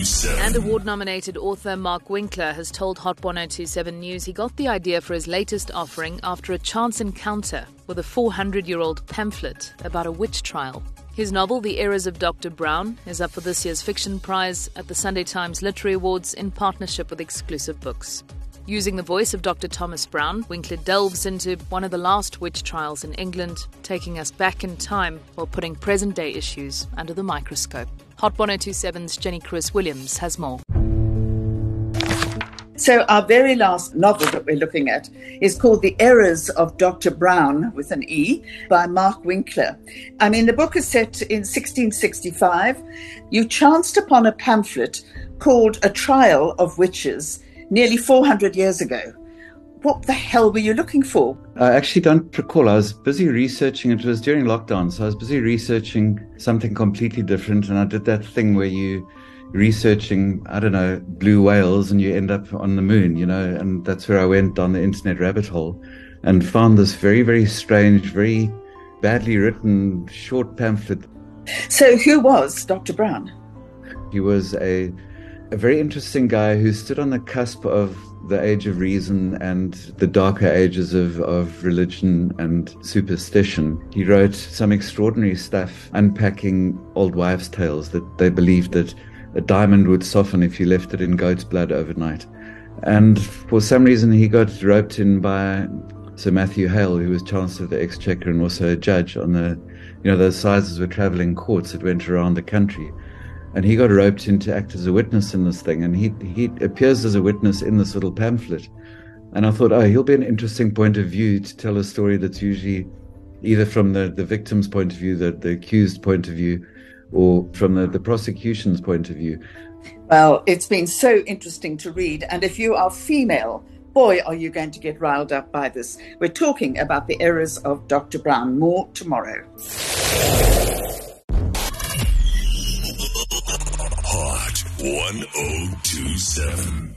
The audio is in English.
1027. And award nominated author Mark Winkler has told Hot 1027 News he got the idea for his latest offering after a chance encounter with a 400 year old pamphlet about a witch trial. His novel, The Errors of Dr. Browne, is up for this year's Fiction Prize at the Sunday Times Literary Awards in partnership with Exclusive Books. Using the voice of Dr. Thomas Browne, Winkler delves into one of the last witch trials in England, taking us back in time while putting present day issues under the microscope. Hot 1027's Jenny Crwys-Williams has more. So, our very last novel that we're looking at is called The Errors of Dr. Browne, with an E, by Mark Winkler. I mean, the book is set in 1665. You chanced upon a pamphlet called A Trial of Witches nearly 400 years ago. What the hell were you looking for? I actually don't recall. I was busy researching, it was during lockdown, so I was busy researching something completely different. And I did that thing where you researching, I don't know, blue whales and you end up on the moon, you know, and that's where I went down the internet rabbit hole and found this very, very strange, very badly written short pamphlet. So, who was Dr. Browne? He was a a very interesting guy who stood on the cusp of the age of reason and the darker ages of, of religion and superstition. He wrote some extraordinary stuff unpacking old wives' tales that they believed that a diamond would soften if you left it in goat's blood overnight. And for some reason, he got roped in by Sir Matthew Hale, who was Chancellor of the Exchequer and also a judge on the, you know, those assizes were traveling courts that went around the country and he got roped in to act as a witness in this thing, and he he appears as a witness in this little pamphlet. And I thought, oh, he'll be an interesting point of view to tell a story that's usually either from the, the victim's point of view, the, the accused point of view, or from the, the prosecution's point of view. Well, it's been so interesting to read. And if you are female, boy, are you going to get riled up by this. We're talking about the errors of Dr. Browne. More tomorrow. 1027.